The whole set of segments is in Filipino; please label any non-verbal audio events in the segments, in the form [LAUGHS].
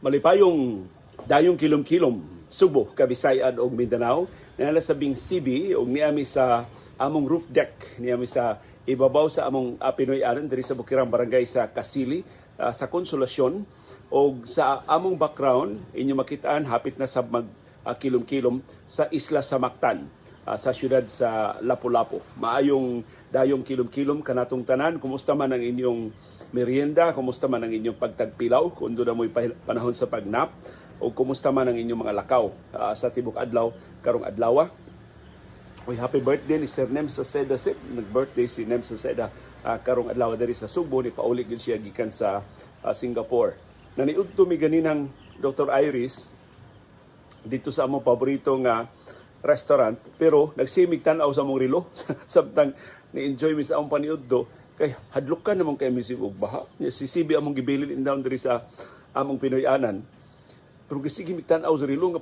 malipayong dayong kilom-kilom Subo, Kabisayan ug Mindanao nala sabing CB ug niami sa among roof deck niami sa ibabaw sa among uh, Pinoy Aran diri sa Bukirang Barangay sa Kasili uh, sa Konsolasyon ug sa among background inyo makitaan hapit na sa mag uh, kilom-kilom sa Isla Samaktan uh, sa syudad sa Lapu-Lapu. Maayong dayong kilom-kilom kanatong tanan. Kumusta man ang inyong merienda? Kumusta man ang inyong pagtagpilaw? Kung doon na mo'y panahon sa pagnap? O kumusta man ang inyong mga lakaw uh, sa Tibok Adlaw karong adlaw? Uy, happy birthday ni Sir Nem sa Seda Sip. Nag-birthday si Nem sa Seda uh, karong adlaw diri sa Subo ni paulik din siya gikan sa uh, Singapore. Naniud to mi ganinang Dr. Iris dito sa among paborito nga restaurant pero nagsimig tan-aw sa mong rilo [LAUGHS] samtang ni-enjoy mi sa among paniudto kay hadlok ka namang kay misig og baha. Si Sibi among gibilin in down diri sa among Pinoyanan pero gisige mi tan-aw sa rilo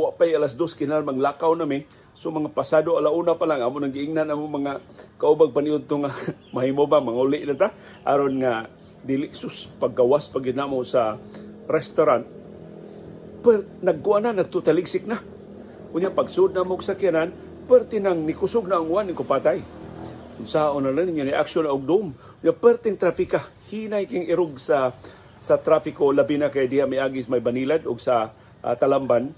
wa pay alas dos kinal manglakaw na mi. So mga pasado alauna pa lang amo nang giingnan among mga kaubag paniudto nga [LAUGHS] mahimo ba manguli na ta. Aron nga dili sus paggawas pag ginamo sa restaurant. Per nagkuha na nagtutaligsik na. Unya pagsud na mong sakyanan, perti nang nikusog na ang uwan ni kupatay. Sa na lang ni action og dome. Unya perting trapika, hinay king irog sa sa trapiko labi na kay diha miagis may banilad og sa uh, Talamban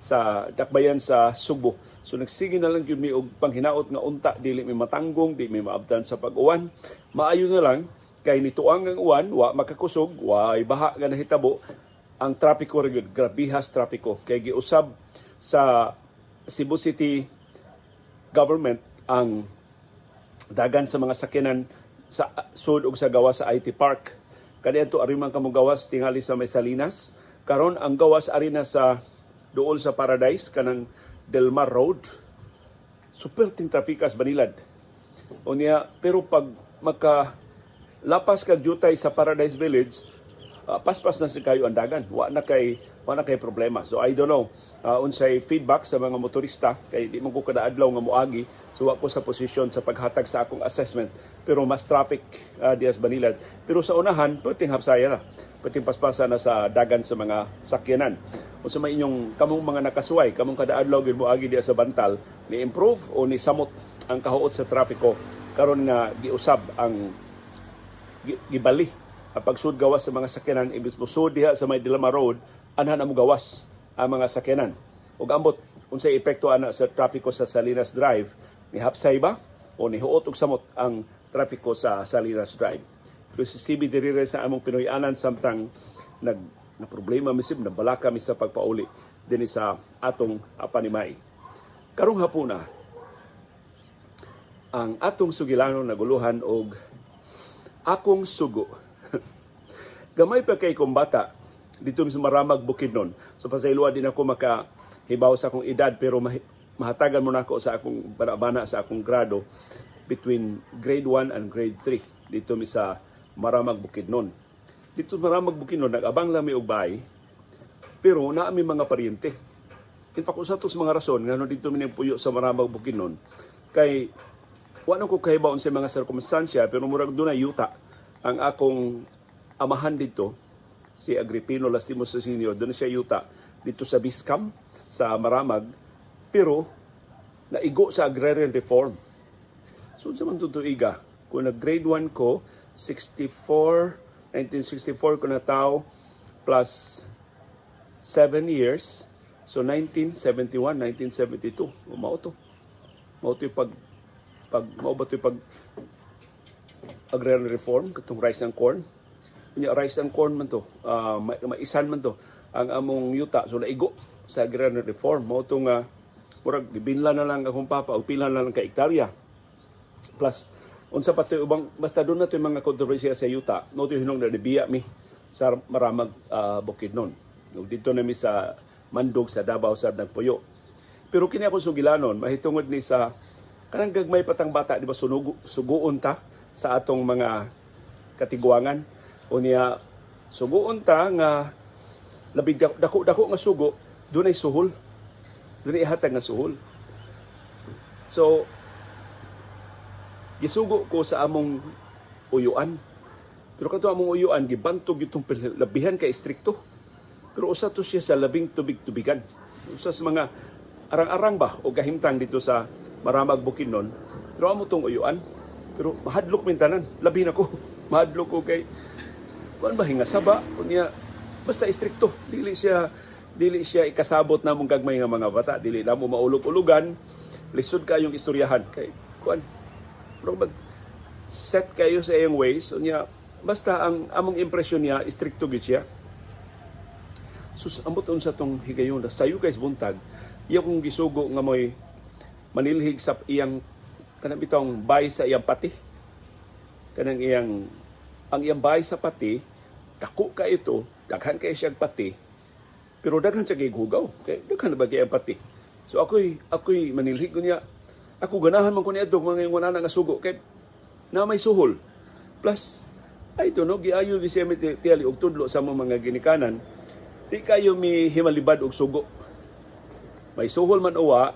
sa dakbayan sa Subo. So nagsige na lang yun mi og panghinaot nga unta dili mi matanggong, di mi maabdan sa pag-uwan. Maayo na lang kay nituang ang uwan, wa makakusog, wa baha nga nahitabo ang trapiko rin grabihas trapiko kay giusab sa Cebu City government ang dagan sa mga sakyanan sa sud ug sa gawas sa IT Park. Kaniadto ari man kamo gawas tingali sa May Salinas. Karon ang gawas ari na sa duol sa Paradise kanang Delmar Road. Super ting trafikas banilad. Unya pero pag maka lapas kag jutay sa Paradise Village, uh, paspas na si kayo ang dagan. Wa na kay wa na kay problema. So I don't know uh, unsay feedback sa mga motorista kay di mo ko kada adlaw nga moagi so wa ko sa posisyon sa paghatag sa akong assessment. Pero mas traffic uh, dias Banilad pero sa unahan perting hapsaya na. Perting paspasa na sa dagan sa mga sakyanan. Unsa may inyong kamong mga nakasuway kamong kada adlaw gyud moagi diya sa Bantal ni improve o ni samot ang kahuot sa trapiko karon nga giusab ang gibali ang pagsud gawas sa mga sakyanan. Ibis mo sud diha sa may Dilama Road anhan mo gawas ang mga sakyanan. Ug ambot unsay epekto ana sa trapiko sa Salinas Drive ni hapsay o ni huot og samot ang trapiko sa Salinas Drive. Pero si CB diri sa among Pinoyanan samtang nag na problema misib na balaka mi sa pagpauli dinhi sa atong apanimay. Karong hapuna ang atong sugilanon naguluhan og akong sugo. [LAUGHS] Gamay pa kay kumbata dito sa Maramag Bukidnon. So pasayloa din ako maka hibaw sa akong edad pero mahatagan mo na ako sa akong banabana sa akong grado between grade 1 and grade 3 dito mi sa Maramag Bukidnon. Dito sa Maramag Bukidnon nagabang lang mi og bahay pero naa mi mga paryente. In fact, usa to mga rason nga dito mi puyo sa Maramag Bukidnon kay wala ko kahibaw sa mga sirkumstansya pero murag dunay yuta ang akong amahan dito si Agripino Lastimos Senior, doon siya yuta dito sa Biscam, sa Maramag, pero naigo sa agrarian reform. So, sa man tutuiga, kung nag-grade 1 ko, 64, 1964 ko na tao, plus 7 years, so 1971, 1972, umao to. Mao to pag, pag, mao ba pag agrarian reform, katong rice and corn, nya rice and corn man to. Uh, maisan man to ang among yuta. So naigo sa agrarian reform. Mo to nga murag gibinla na lang akong papa o pila na lang ka hektarya. Plus unsa pa to ubang basta doon na to mga kontrobersiya sa yuta no to hinong na biya mi sa maramag uh, bukidnon no dito na mi sa mandog sa Davao sa nagpuyo. Pero kini ako sugilanon mahitungod ni sa kanang gagmay patang bata di ba sunugo suguon ta sa atong mga katiguangan unya suguon ta nga labig dako dako nga sugo dunay suhol dunay hatag nga suhol so gisugo ko sa among uyuan pero kadto among uyuan gibantog itong labihan kay istrikto Pero usa to siya sa labing tubig-tubigan. Usa sa mga arang-arang ba o kahimtang dito sa Maramag Bukidnon. Pero amo tong uyuan. Pero mahadlok mintanan. Labi na ko. [LAUGHS] Mahadlok ko kay kuan ba hinga saba kunya basta istrikto dili siya dili siya ikasabot na mong gagmay nga mga bata. Dili na mo maulog-ulugan. Lisod kayong istoryahan. Kay kuan pero mag set kayo sa iyong ways. Unya basta ang among impresyon niya istrikto gid siya. Sus ambot unsa tong higayon sayo guys buntag. Iya kong gisugo nga moy manilhig sa iyang kanang bitong bay sa iyang pati. Kanang iyang ang iyang bay sa pati dako ka ito daghan kay siya pati pero daghan siya kay hugaw kay daghan na ba kay pati so ako'y ako'y manilhig ko niya. Ako ganahan man ko niya dog mga yung nga sugo. Kay na may suhol. Plus ay to no giayo di siya tiyali og tudlo sa mga ginikanan. Di kayo mi himalibad og sugo. May suhol man uwa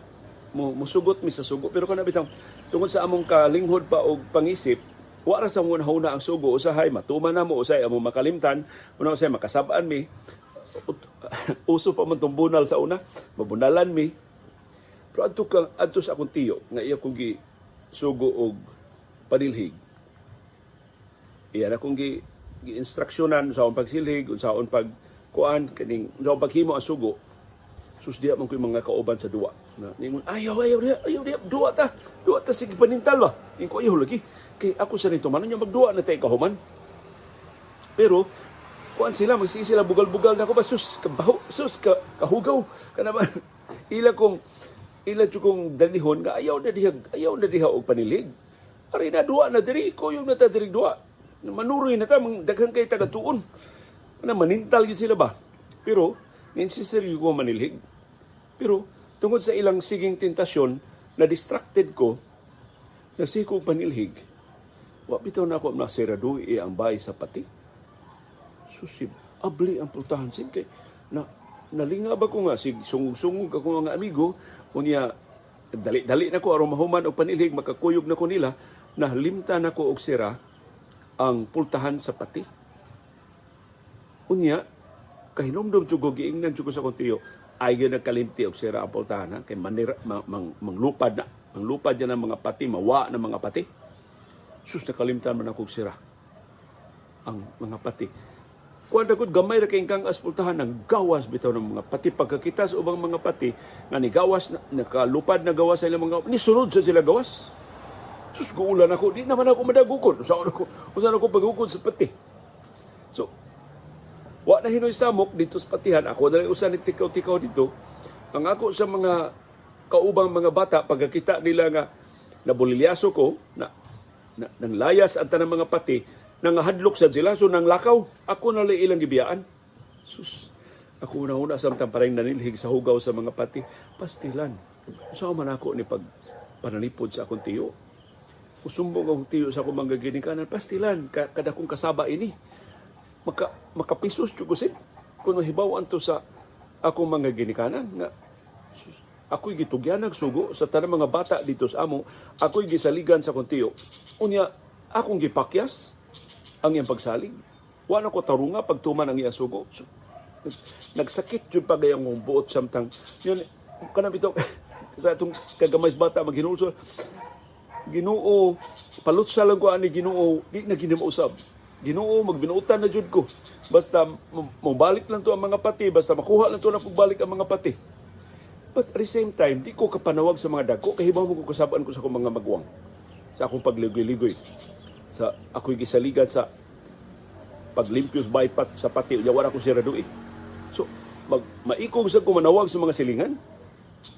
musugot mi sa sugo. Pero kana bitang tungod sa among kalinghod pa og pangisip wa ra sa mo na ang sugo usahay matuman na mo usay among makalimtan. Uno usay makasab-an mi [LAUGHS] uso pa man tong bunal sa una. Mabunalan mi. Pero adto ka adto sa akong tiyo nga iya kong gi sugo og panilhig. Iya na kong gi gi instruksyonan sa akong pagsilhig unsa akong pag kuan kaning sa paghimo ang sugo. Sus diya man ko yung mga kauban sa duwa. Na ningon ayaw ayaw diya ayaw diya duwa ta duwa ta sige panintal ba? Ning ko ayaw lagi. Kay ako sa nito man nya magduwa na tay kahuman? Pero kuan sila magsige sila bugal-bugal na ko ba? Sus kabaho sus ka, kahugaw kana ba? [LAUGHS] Ila kong ila kong dalihon nga ayaw na diha ayaw na diha og panilig. Ari na duwa na diri ko yung nata diri duwa manuroy na ta daghan kay taga tuon na manintal gid sila ba? Pero ninsiseryo ko manilhig. Pero tungod sa ilang siging tentasyon na distracted ko nagsiko panilhig wa bitaw na ako na serado e ang bahay sa pati susib abli ang pultahan. Sig kay na nalinga ba ko nga. Sig sungug-sungug ako mga amigo. Unya dali-dali na ko aron mahuman og panilhig makakuyog na ko nila. Nalimta na ko og sira ang pultahan sa pati. Unya kahinomdom jugo giingnan jugo sa kontiyo ay gyud nagkalimti og sira ang pultahan ha? kay manira mang, mang, manglupad na. Manglupad yan ang mga pati mawa ng mga pati. Sus nakalimtan man ako og sira. Ang mga pati kuan gud gamay ra kay kang aspultahan ng gawas bitaw ng mga pati pagkakita sa ubang mga pati nga ni gawas na, nakalupad na gawas sa ilang mga ni sunod sa sila gawas. Sus guulan ako. Di naman ako madagukon usa ako usa ako pagukon sa pati. So wa na hinoy samok dito sa patihan. Ako na lang usa ni tikaw-tikaw dito. Ang ako sa mga kaubang mga bata pagkakita nila nga nabulilyaso ko na, na nang layas ang tanang mga pati nang hadlok sa sila so nang lakaw ako na lang ilang gibiyaan. Sus ako na una samtang parang nanilhig sa hugaw sa mga pati pastilan. Usa man ako ni pag panalipod sa akong tiyo. Usumbong akong tiyo sa akong mga ginikanan pastilan kada kong kasaba ini. Maka makapisos chugusin. Kung mahibawan to sa akong mga ginikanan nga sus, ako'y gitugyan nagsugo sa tanang mga bata dito sa amo. Ako'y gisaligan sa kontiyo unya akong gipakyas ang iyang pagsalig wala ko tarunga pagtuman ang iyang sugo so, nagsakit jud pa gayang buot samtang yun kanang bitaw [LAUGHS] sa atong kagamay bata maghinulso Ginoo palutsa lang ko ani Ginoo di na ginimausab Ginoo magbinuutan na jud ko. Basta mabalik lang to ang mga pati, basta makuha lang to na pagbalik ang mga pati. But at the same time, di ko kapanawag sa mga dako, kahibaw mo ko kasabaan ko sa akong mga magwang. Sa akong pagligoy-ligoy. Sa ako'y gisaligan sa paglimpios bypass sa pati. Yawan ako si Radui. So, mag, maikog sa kumanawag sa mga silingan.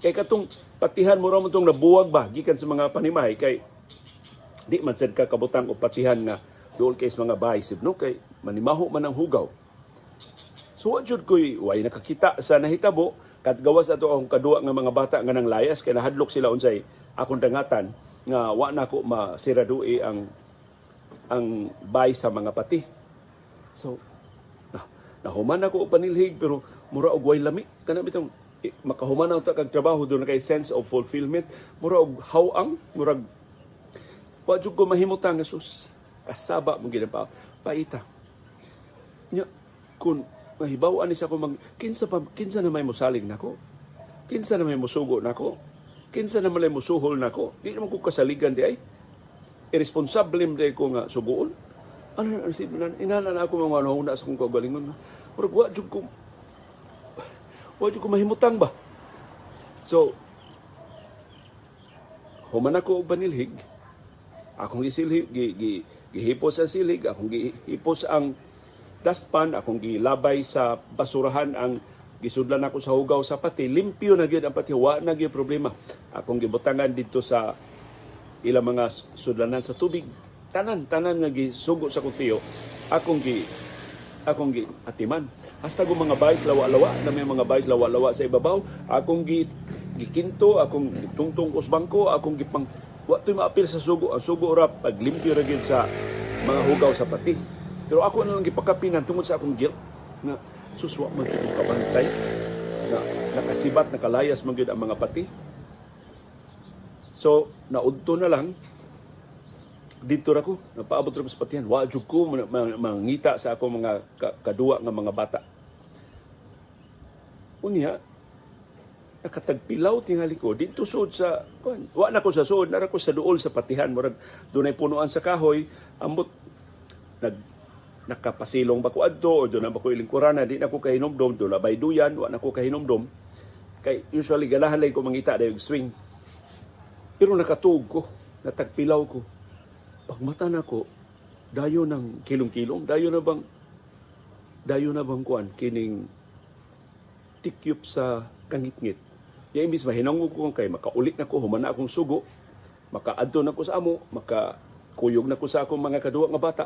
Kay katong patihan mo ramon tong nabuwag ba, gikan sa mga panimahay, kay di man sad ka kabutang o patihan nga dool kay mga bahay no kay manimaho man ang hugaw so wa jud koy way nakakita sa nahitabo kat gawas ato akong kaduwa nga mga bata nga nang layas kay nahadlok sila unsay akong dangatan nga wa na ko masiraduи ang ang bay sa mga pati so na, nahuman ako panilhig pero mura og way lami kana bitong eh, makahuman na kag trabaho doon kay sense of fulfillment mura og hawang murag wa jud ko mahimutang nga sus kasaba mo ginapaw paita nya kun nga hibaw-an ni sa ko mag kinsa pa kinsa na may mosalig nako. Kinsa na may musugo nako. Kinsa na may musuhol nako. Di naman ko kasaligan di ay. Irresponsable mo ko nga sugoon. Ano na si inana na ako mga una sa kong kagalingon. Murag wa jud ko wa jud ko mahimutang ba. So human ako og banilhig. Akong gisilhig gi, gi, gihipos ang silig, akong gihipos ang dustpan, akong gilabay sa basurahan ang gisudlan ako sa hugaw sa pati, limpyo na gyud ang pati, wa na gyud problema. Akong gibutangan dito sa ilang mga sudlanan sa tubig. Tanan, tanan nga gisugo sa kutiyo, akong gi akong gi atiman. Hasta go mga bayis lawa-lawa, na may mga bayis lawa-lawa sa ibabaw, akong gi gikinto, akong gitungtong ko sa bangko, akong gipang wa to'y maapil sa sugo. Ang sugo rap paglimpyo ra gyud sa mga hugaw sa pati. Pero ako na lang gipakapinan tungod sa akong guilt nga suswa man ko kabantay na nakasibat nakalayas man gyud ang mga pati. So naudto na lang. Dito ra ko napaabot ra ko sa patihan. Wa jud ko ma- ma- mangita sa ako mga ka- kaduwa nga mga bata. Unya, nakatagpilaw tingali ko. Dito sud sa kuan wa na ko sa sud nara ko sa duol sa patihan. Murag dunay punuan sa kahoy. Ambot nag nakapasilong ba ko adto o doon na ba ko ilingkurana di na ko kahinomdom. Doon na bay duyan wa na ko kahinomdom. Kay usually ganahan lang ko mangita dahil swing pero nakatuog ko natagpilaw ko pagmata na ko dayo ng kilong-kilong dayo na bang dayo na bang kuan kining tikyop sa kangitngit Ya imbis mahinangog ko kay makaulit na ko humana akong sugo, makaadto na ko sa amo, makakuyog na ko sa akong mga kaduwa nga bata.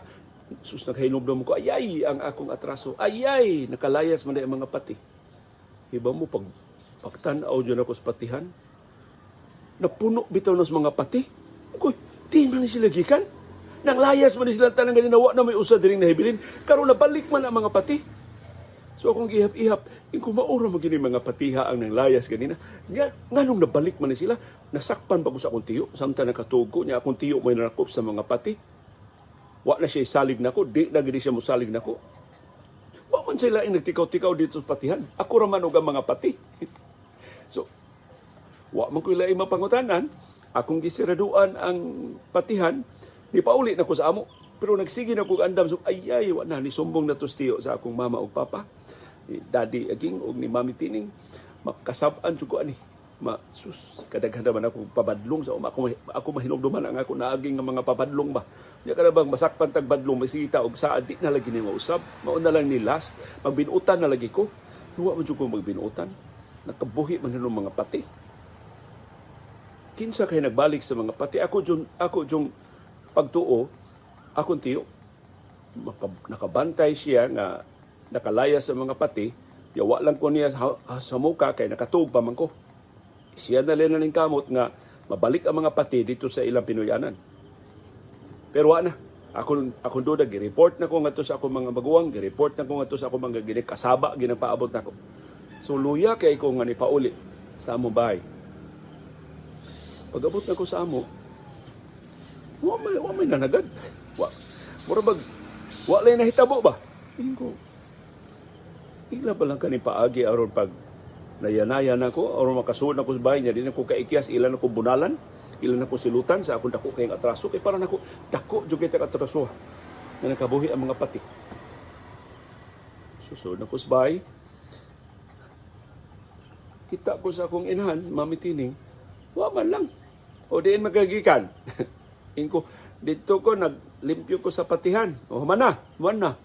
Sus naghinomdom ko, ayay ang akong atraso. Ayay, nakalayas man ang mga pati. Iba mo pag pagtanaw dyan ako sa patihan, napuno bitaw na sa mga pati. Uy, di man sila gikan. Nang layas man sila tanang ganinawa na may usa diring nahibilin. karon nabalik man ang mga pati. So akong gihap-ihap, yung kumaura mo gini mga patiha ang nang layas ganina. Nga, nga nung nabalik man sila, nasakpan pa ko sa akong tiyo. Samtang nakatugo niya, akong tiyo may narakop sa mga pati. Wa na siya salig nako, di na gini siya musalig nako. Wa man sila ay nagtikaw-tikaw dito sa patihan. Ako raman og ang mga pati. [LAUGHS] so, wa man ko ilay mapangutanan. Akong gisiraduan ang patihan, di pa uli na ko sa amo. Pero nagsige na kong andam, so ay ay, wa na, ni sumbong na to sa akong mama o papa. Ni Daddy Aging o ni Mami Tining makasab-an jud ko ani. Ma sus kadaghan naman ako pabadlong sa uma ako ako mahinugduman ang ako naaging nga mga pabadlong ba. Nya kada bang masakpan tag badlong masita og saad di na lagi ni mausab. Mao na lang ni last magbinutan na lagi ko. Duwa man ko magbinutan. Nakabuhi man ng mga pati kinsa kay nagbalik sa mga pati ako jung ako jung pagtuo akong tiyo nakabantay siya nga nakalaya sa mga pati, yawa lang ko niya sa, muka kay nakatug pa man ko. Siya na rin ng kamot nga mabalik ang mga pati dito sa ilang Pinoyanan. Pero wa na. Ako ako do gi-report na ko ngadto sa ako mga baguwang, gi-report na ko ngadto sa ako mga gini kasaba ginapaabot na ko. So luya kay ko nga ni pauli sa amo bahay. Pag-abot na ko sa amo, wa may wa may nanagad. Wa mura bag wa lay nahitabo ba? Tingin ko, Ila ba lang kani paagi aron pag nayanaya na ko aron makasuod na ko sa bahay niya di na ko kaikiyas ilan ako bunalan ilan ako silutan sa akong dako kay atraso. Kay para nako dako jud kay atraso na nakabuhi ang mga pati. Susod na ko sa bahay. Kita ko sa akong inahan mami tining wa man lang o diin magagikan [LAUGHS] ingko dito ko naglimpyo ko sa patihan. O mana mana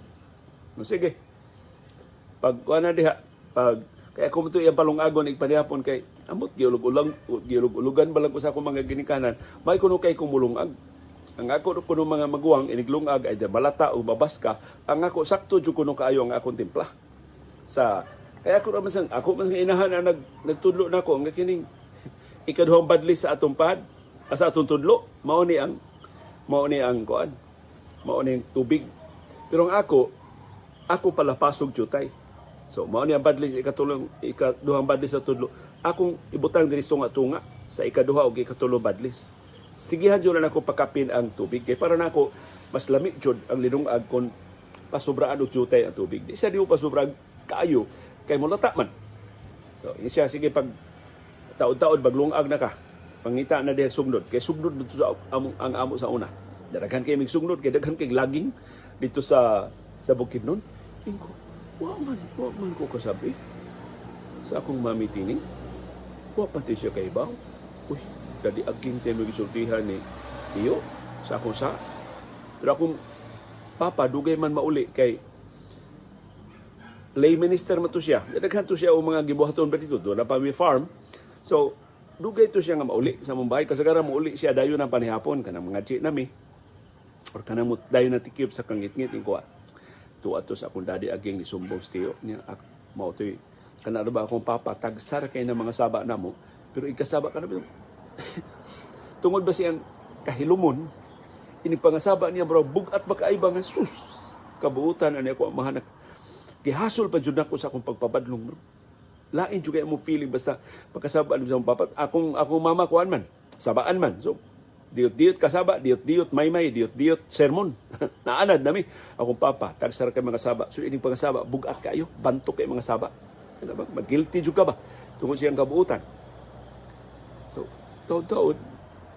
no, sige. Pag kuana diha pag kaya kung ito yung palungagon igpanihapon kay amot giulog-ulang giulog-ulugan balang ko sa akong mga ginikanan. May kuno kay kumulungag ang ako kuno mga maguwang iniglungag ay balata o babaska. Ang ako sakto jud kuno kaayo ang akong timpla. Sa kaya ako raman sang ako man inahan na nag nagtudlo na ko nga kining [LAUGHS] ikaduhang badlis sa atong pad ah, sa atong tudlo mao ni ang mao ni ang kuan mao ni ang tubig pero ang ako ako pala pasog jutay So mao ni ang badlis ikatulong ikaduhang badlis sa tudlo. Akong ibutang diri tunga tunga sa ikaduha ug ikatulo badlis. Sigihan jud na ako pakapin ang tubig kay para nako mas lami jud ang linungag kon pasubraan og jutay ang tubig. Di sa di mo pasubra kaayo kay mulata man. So, siya sige pag taod-taod baglungag na ka. Pangita na diha sugnod kay sugnod dito sa amo, ang amo sa una. Daghan kay mig sugnod kay daghan kay laging dito sa sa Bukidnon. Ingo, wa man, wa man ko kasabi sa akong mami tining. Wa pati siya kay baw. Uy, dadi aging tayo magisultihan ni Tiyo sa akong sa. Pero akong papa, dugay man mauli kay lay minister man to siya. Daghan to siya o mga gibuhaton ba dito. Doon na pa may farm. So, dugay to siya nga mauli sa Mumbai. Kasagara mauli siya dayon ng panihapon. Kanang mga chi nami. Or kanang mo dayon na tikip sa kangit-ngit. Kuha. Tuwa to sa akong daddy aging ni Sumbong Stiyo. Niya, ak, mao Kana ba akong papa, tagsar kay ng mga saba na mo. Pero ikasaba ka na ba? [LAUGHS] Tungod ba siyang kahilumon, ini pangasaba niya bro, bugat ba kaaiba nga sus. Kabuutan ani ako mahanak gihasol pa jud ako sa akong pagpapadlong bro. Lain juga mo feeling basta pagkasabaan sa akong papat. Akong akong mama kuan man, sabaan man. So diot-diot kasaba, diot-diot may-may, diot-diot sermon. [LAUGHS] Naanad nami akong papa, tagsar kay mga saba. So ining pangasaba, bugat kayo, bantok kay mga saba. Ano ba? Mag-guilty juga ba? Tungod siyang kabuutan. So, taod-taod,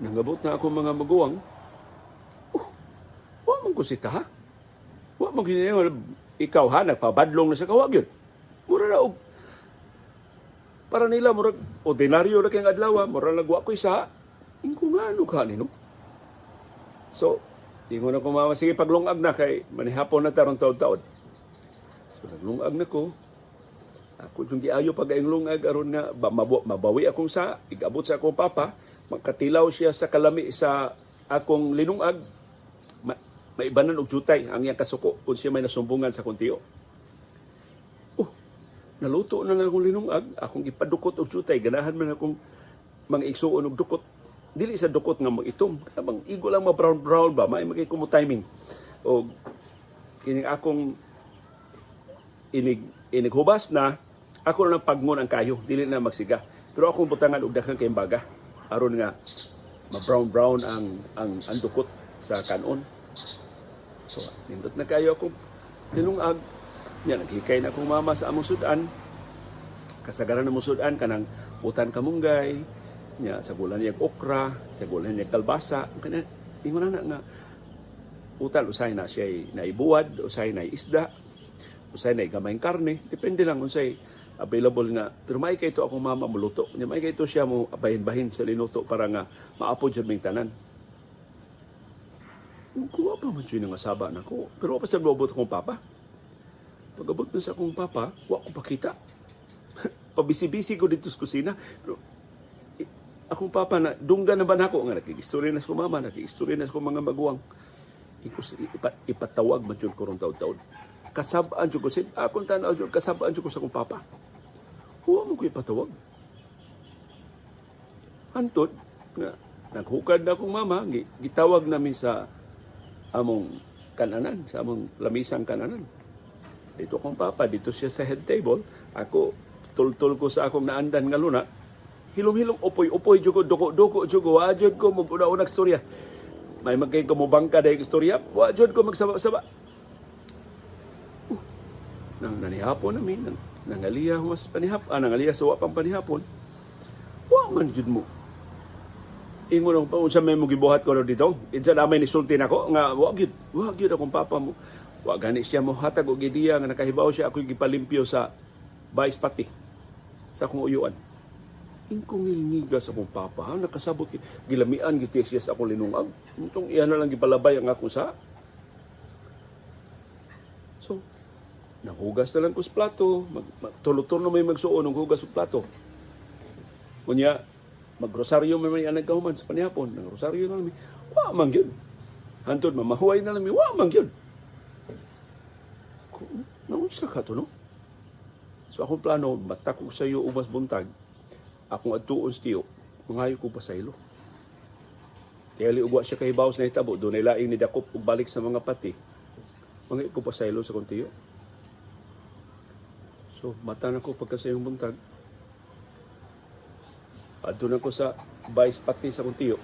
nangabot na ako mga maguwang, oh, wa man ko sita ha? Wa man ko ikaw ha, nagpabadlong na sa kawag yun. Mura na og para nila mura ordinaryo na kayong adlaw mura nagwa ko isa ingko nga ano ka nino so di ko na kumama sige paglungag na kay manihapon na tarong taod-taod. So naglungag na ko. Ako yung giayo pag ang lungag aron nga ba, mabawi akong sa igabot sa akong papa. Magkatilaw siya sa kalami sa akong linungag. Maibanan og jutay ang iyang kasuko kung siya may nasumbungan sa kuntiyo. Naluto na lang akong linungag, akong ipadukot og jutay, ganahan man akong mga igsuon og dukot. Dili sa dukot nga mag-itom, bang igo lang ma brown brown ba, may magay kumo timing. O kining akong inig inighubas na ako na pagmon ang kayo, dili na magsiga. Pero akong butangan og daghang kay baga aron nga ma brown brown ang ang, ang dukot sa kanon. So, nindot na kayo akong tinungag. Yan, naghikay na akong mama sa among. Kasagaran na mo sudan, kanang utan kamunggay, nya sa gulan niya okra, sa gulan niya kalbasa. Kana, ingon na nga, utan, usay na siya naibuwad, usay na isda, usay na gamayng karne. Depende lang unsay available nga. Pero may kay ito akong mama muluto. Nya may kay ito siya mo bahin-bahin sa linuto para nga maapod siya ming tanan. Kuha pa man siya nga saba na ko. Pero pa sa lobot akong papa. Pag-abot na sa akong papa, wa ko pakita. [LAUGHS] Pabisi-bisi ko dito sa kusina. Pero eh, akong papa na, dungga na ba na ako? Nga, nakikistorya na sa mama, nakikistorya na sa mga maguwang. Ipa, ipatawag man yun ko rong taon-taon. Kasabaan yun ko sin. Akong tanaw yun, kasabaan yun ko sa akong papa. Huwag mo ko ipatawag. Antod, nga, naghukad na akong mama, gitawag namin sa among kananan, sa among lamisang kananan. Dito kong papa, dito siya sa head table. Ako, tultul ko sa akong naandan nga luna. Hilom-hilom, upoy-upoy, jugo, duko-duko, jugo, wajod ko, mag-una-unang storya. May magkay ko mo bangka dahil istorya, wajod ko magsaba-saba. Uh, nang nanihapon namin, nang, nangaliya mas panihap, ah, nangaliya sa wapang panihapon. Wa man jud mo ingon pa unsa may mo gibuhat ko dito insa na may nisulti nako nga wa gyud wa gyud akong papa mo wa gani siya mo hatag og ideya nga nakahibaw siya ako gipalimpyo sa vice pati sa akong uyuan. Ingkong ngilngiga sa akong papa ha nakasabot gilamian giti siya sa akong linungag. Untong iya na lang gipalabay ang ako sa so nanghugas na lang ko sa plato. Mag, mag tulo-turno may magsuon ng hugas sa plato. Kunya magrosaryo man man nagkahuman sa panihapon nang rosaryo na lami wa man gyud hantod mamahuay na lami wa man gyud naunsa ka to no? So akong plano matakog sa iyo umas buntag. Akong adtuon stiyo mangayo ko pa sa ilo. Kaya liugwa siya kay bawas na hitabo doon ay laing ni dakop ug balik sa mga pati. Mangayo ko pa sa ilo sa kuntiyo so mata na ko pagka sa iyong buntag. Adto na ko sa vice pati sa kuntiyo.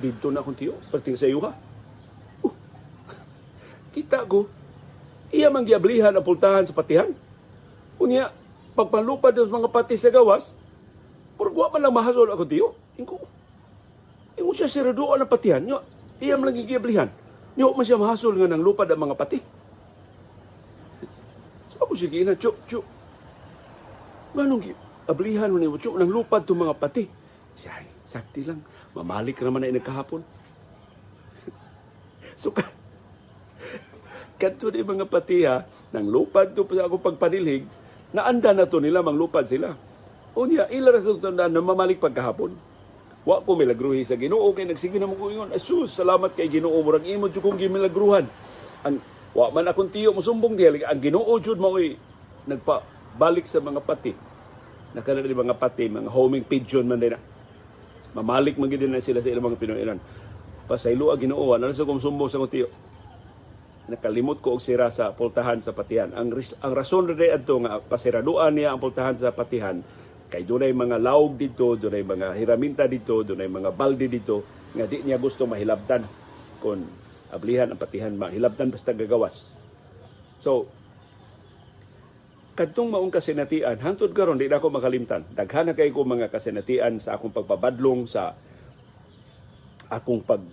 Dito na kuntiyo, pati sa iyo ha. Uh, [LAUGHS] kita ko, iya man giablihan ang pultahan sa patihan. Unya, pagpanlupad sa mga pati sa gawas, purwa man lang mahasol ako tiyo. Ingko, ingko siya siraduan ang patihan. Nyo, iyam lang gigiblihan. Nyo, man siya mahasol nga ng lupad ang mga pati. So ako sige na, chuk, chuk. Ganong ablihan mo ni mo, chuk, ng lupad to mga pati. Siya, sakti lang. Mamalik naman na inagkahapon. [LAUGHS] so, kadto ni mga pati ha, ng lupad to sa ako pagpanilig, naanda na to nila, manglupad sila. Unya, ila tandaan na mamalik pagkahapon. Wa ko milagruhi sa Ginoo kay nagsige na mo ko ingon. Asus, salamat kay Ginoo murag imo jud kong gimilagruhan. Ang wa man akong tiyo musumbong diha ang Ginoo jud mao'y nagpa balik sa mga pati. Nakala di mga pati, mga homing pigeon man din na. Mamalik man na sila sa ilang mga Pinoylan. Pasaylo ang Ginoo, ano sa kong sumbong sa kong tiyo nakalimot ko og sira sa pultahan sa patihan. Ang ang rason rin adto nga pasiraduan niya ang pultahan sa patihan kay dunay mga laog dito, dunay mga hiraminta dito, dunay mga balde dito nga di niya gusto mahilabtan kon ablihan ang patihan mahilabtan basta gagawas. So kadtong maong kasinatian hangtod karon di na ako makalimtan. Daghan na kay ko mga kasinatian sa akong pagpabadlong sa akong pag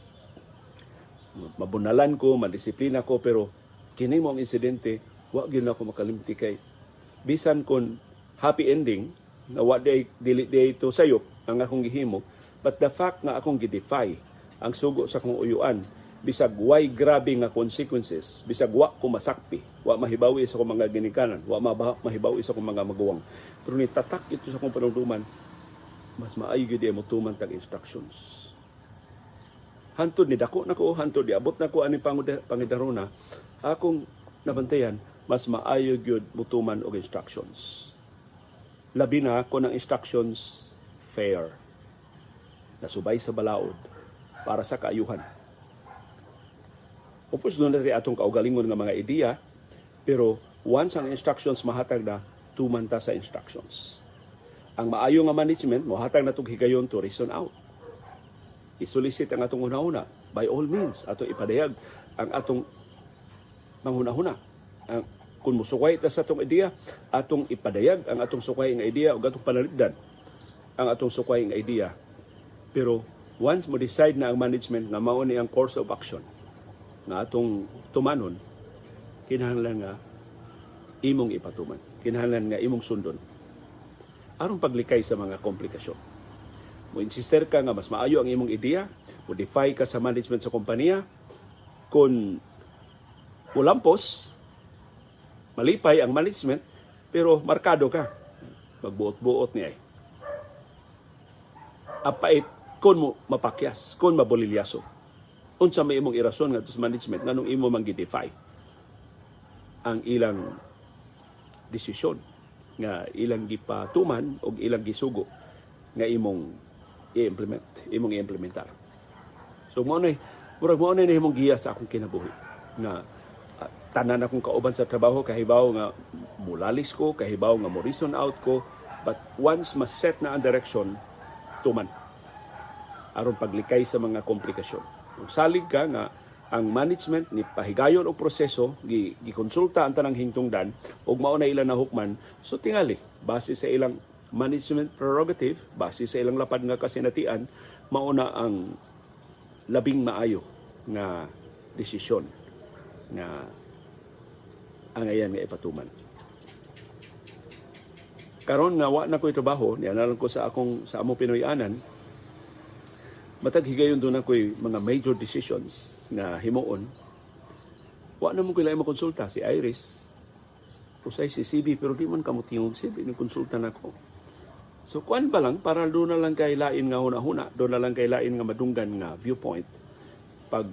mabunalan ko, madisiplina ko, pero kini mo ang insidente, wa gyud ako makalimti kay bisan kon happy ending na wa day dili day to sayop ang akong gihimo. But the fact nga akong gidefy ang sugo sa akong uyuan bisag way grabe nga consequences bisag wa ko masakpi wa mahibawi sa akong mga ginikanan wa mahibawi sa akong mga maguwang. Pero ni tatak ito sa akong panungduman mas maayo gyud mo tuman tag instructions hantod ni dako nako hantod di abot nako ani pangud- pangidarona. Akong nabantayan mas maayo gyud mutuman og instructions. Labi na kung ang instructions fair. Nasubay sa balaod para sa kaayuhan. Of course doon natin atong kaugalingon nga mga ideya pero once ang instructions mahatag na tumanta sa instructions. Ang maayo nga management mohatag na tong higayon to reason out isulisit ang atong una-una. By all means ato ipadayag ang atong manghuna-huna ang kung musukay ta sa atong ideya atong ipadayag ang atong sukay nga ideya ug atong panalipdan ang atong sukay nga ideya pero once mo decide na ang management nga mao ni ang course of action nga atong tumanon kinahanglan nga imong ipatuman. Kinahanglan nga imong sundon. Aron paglikay sa mga komplikasyon mo insister ka nga mas maayo ang imong ideya, mo defy ka sa management sa kompanya, kung ulampos, malipay ang management, pero markado ka. Magbuot-buot niya eh. Apait, kung mo mapakyas, kung mabolilyaso. Unsa may imong irason nga sa management, nganong imo mang defy ang ilang desisyon nga ilang gipatuman o ilang gisugo nga imong i-implement, imong i-implementar. So mo nay, murag mo nay himong giya sa akong kinabuhi nga ah, tanan akong kauban sa trabaho kahibaw nga mulalis ko, kahibaw nga mo reason out ko, but once ma-set na ang direction, tuman aron paglikay sa mga komplikasyon. Kung salig ka nga ang management ni pahigayon og proseso gi gikonsulta ang tanang hingtungdan ug mao na ilang nahukman so tingali base sa ilang management prerogative base sa ilang lapad nga kasinatian mauna ang labing maayo nga desisyon nga ang ayan nga ipatuman. Karon nga wa na ko'y trabaho, niya na lang ko sa akong sa among Pinoyanan, matag higayon doon ako'y mga major decisions nga himuon. Wa na mo ko lang makonsulta si Iris. Usay si CB pero di man kamo tingog CB ni konsulta nako. So kuan ba lang para doon na lang kay lain nga huna-huna, doon na lang kay lain nga madunggan nga viewpoint. Pag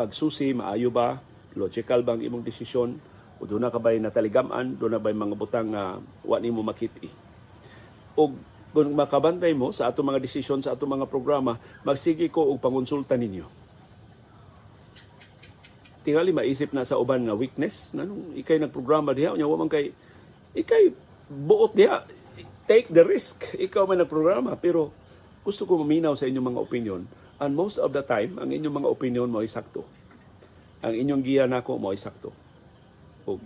pagsusi maayo ba, logical bang imong desisyon o doon na ka ba'y nataligaman, doon na ba'y mga butang nga wa nimo makiti. O kung makabantay mo sa ato mga desisyon sa ato mga programa, magsige ko og pangonsulta ninyo. Tingali maisip na sa uban nga weakness, nanong ikay nagprograma diha, unya wa man kay ikay buot diha, take the risk. Ikaw man nagprograma pero gusto ko maminaw sa inyong mga opinion and most of the time ang inyong mga opinion mo ay sakto. Ang inyong giya nako mo ay sakto. O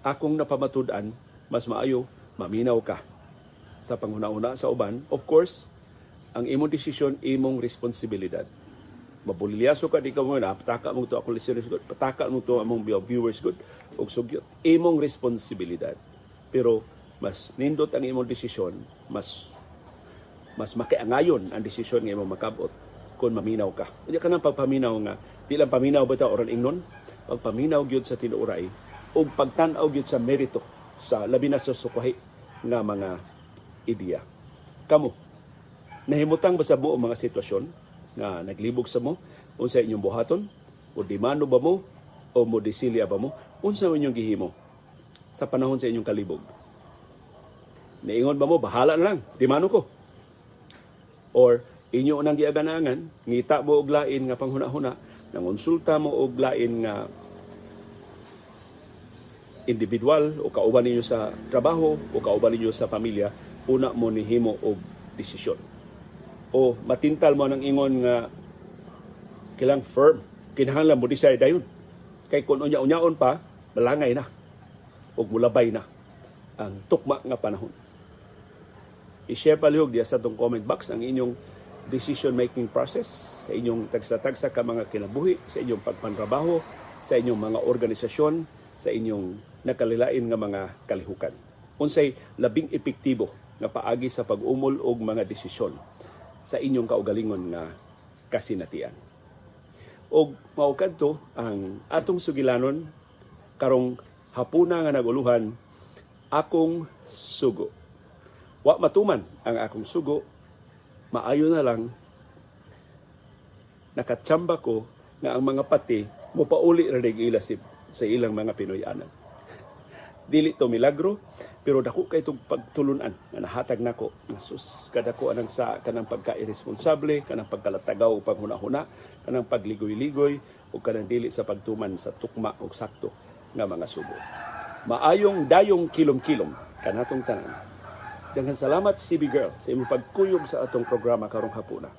akong napamatud-an mas maayo maminaw ka sa panghuna-una sa uban. Of course, ang imong desisyon imong responsibilidad. Mabulilyaso ka di ka mo na pataka mo to ako listeners good, pataka mo to among viewers good ug sugyot. Imong responsibilidad. Pero mas nindot ang imong desisyon, mas mas makiangayon ang desisyon nga imong makabot kung maminaw ka. Unya ka nang pagpaminaw nga, di lang paminaw ba ta oran ingnon, pagpaminaw gyud sa tinuray ug pagtan-aw gyud sa merito sa labi na sa sukuhi nga mga ideya. Kamo, nahimutang ba sa buong mga sitwasyon nga naglibog sa mo? Unsa inyong buhaton? O dimano ba mo? O mo disilya ba mo? Unsa inyong gihimo sa panahon sa inyong kalibog niingon ba mo bahala na lang. Dimano ko. Or inyo nang giaganangan ngita mo og lain nga panghuna-huna nangonsulta mo og lain nga individual o kauban ninyo sa trabaho o kauban ninyo sa pamilya una mo nihimo og desisyon. O matintal mo ng ingon nga kilang firm kinahanglan mo decide dayon kay kung unya-unyaon pa malangay na ug mulabay na ang tukma nga panahon i-share palihog diya sa tong comment box ang inyong decision making process sa inyong tagsa-tagsa ka mga kinabuhi sa inyong pagpantrabaho sa inyong mga organisasyon sa inyong nakalilain nga mga kalihukan unsay labing epektibo nga paagi sa pag-umol og mga desisyon sa inyong kaugalingon nga kasinatian. Og mao kadto ang atong sugilanon karong hapuna nga naguluhan akong sugo. Wa matuman ang akong sugo, maayo na lang. Nakatsamba ko nga ang mga pati mo pauli dig ilasip sa ilang mga Pinoyanan. [LAUGHS] Dili to milagro, pero dako kay itong pagtulunan nga nahatag nako. Nga sus kadako anang sa kanang pagka-irresponsable kanang pagkalatagaw ug panghuna-huna kanang pagligoy-ligoy ug kanang dili sa pagtuman sa tukma ug sakto nga mga subo maayong dayong kilom-kilom kanatong tanan Daghang salamat CB Girl sa imong pagkuyog sa atong programa karong hapuna.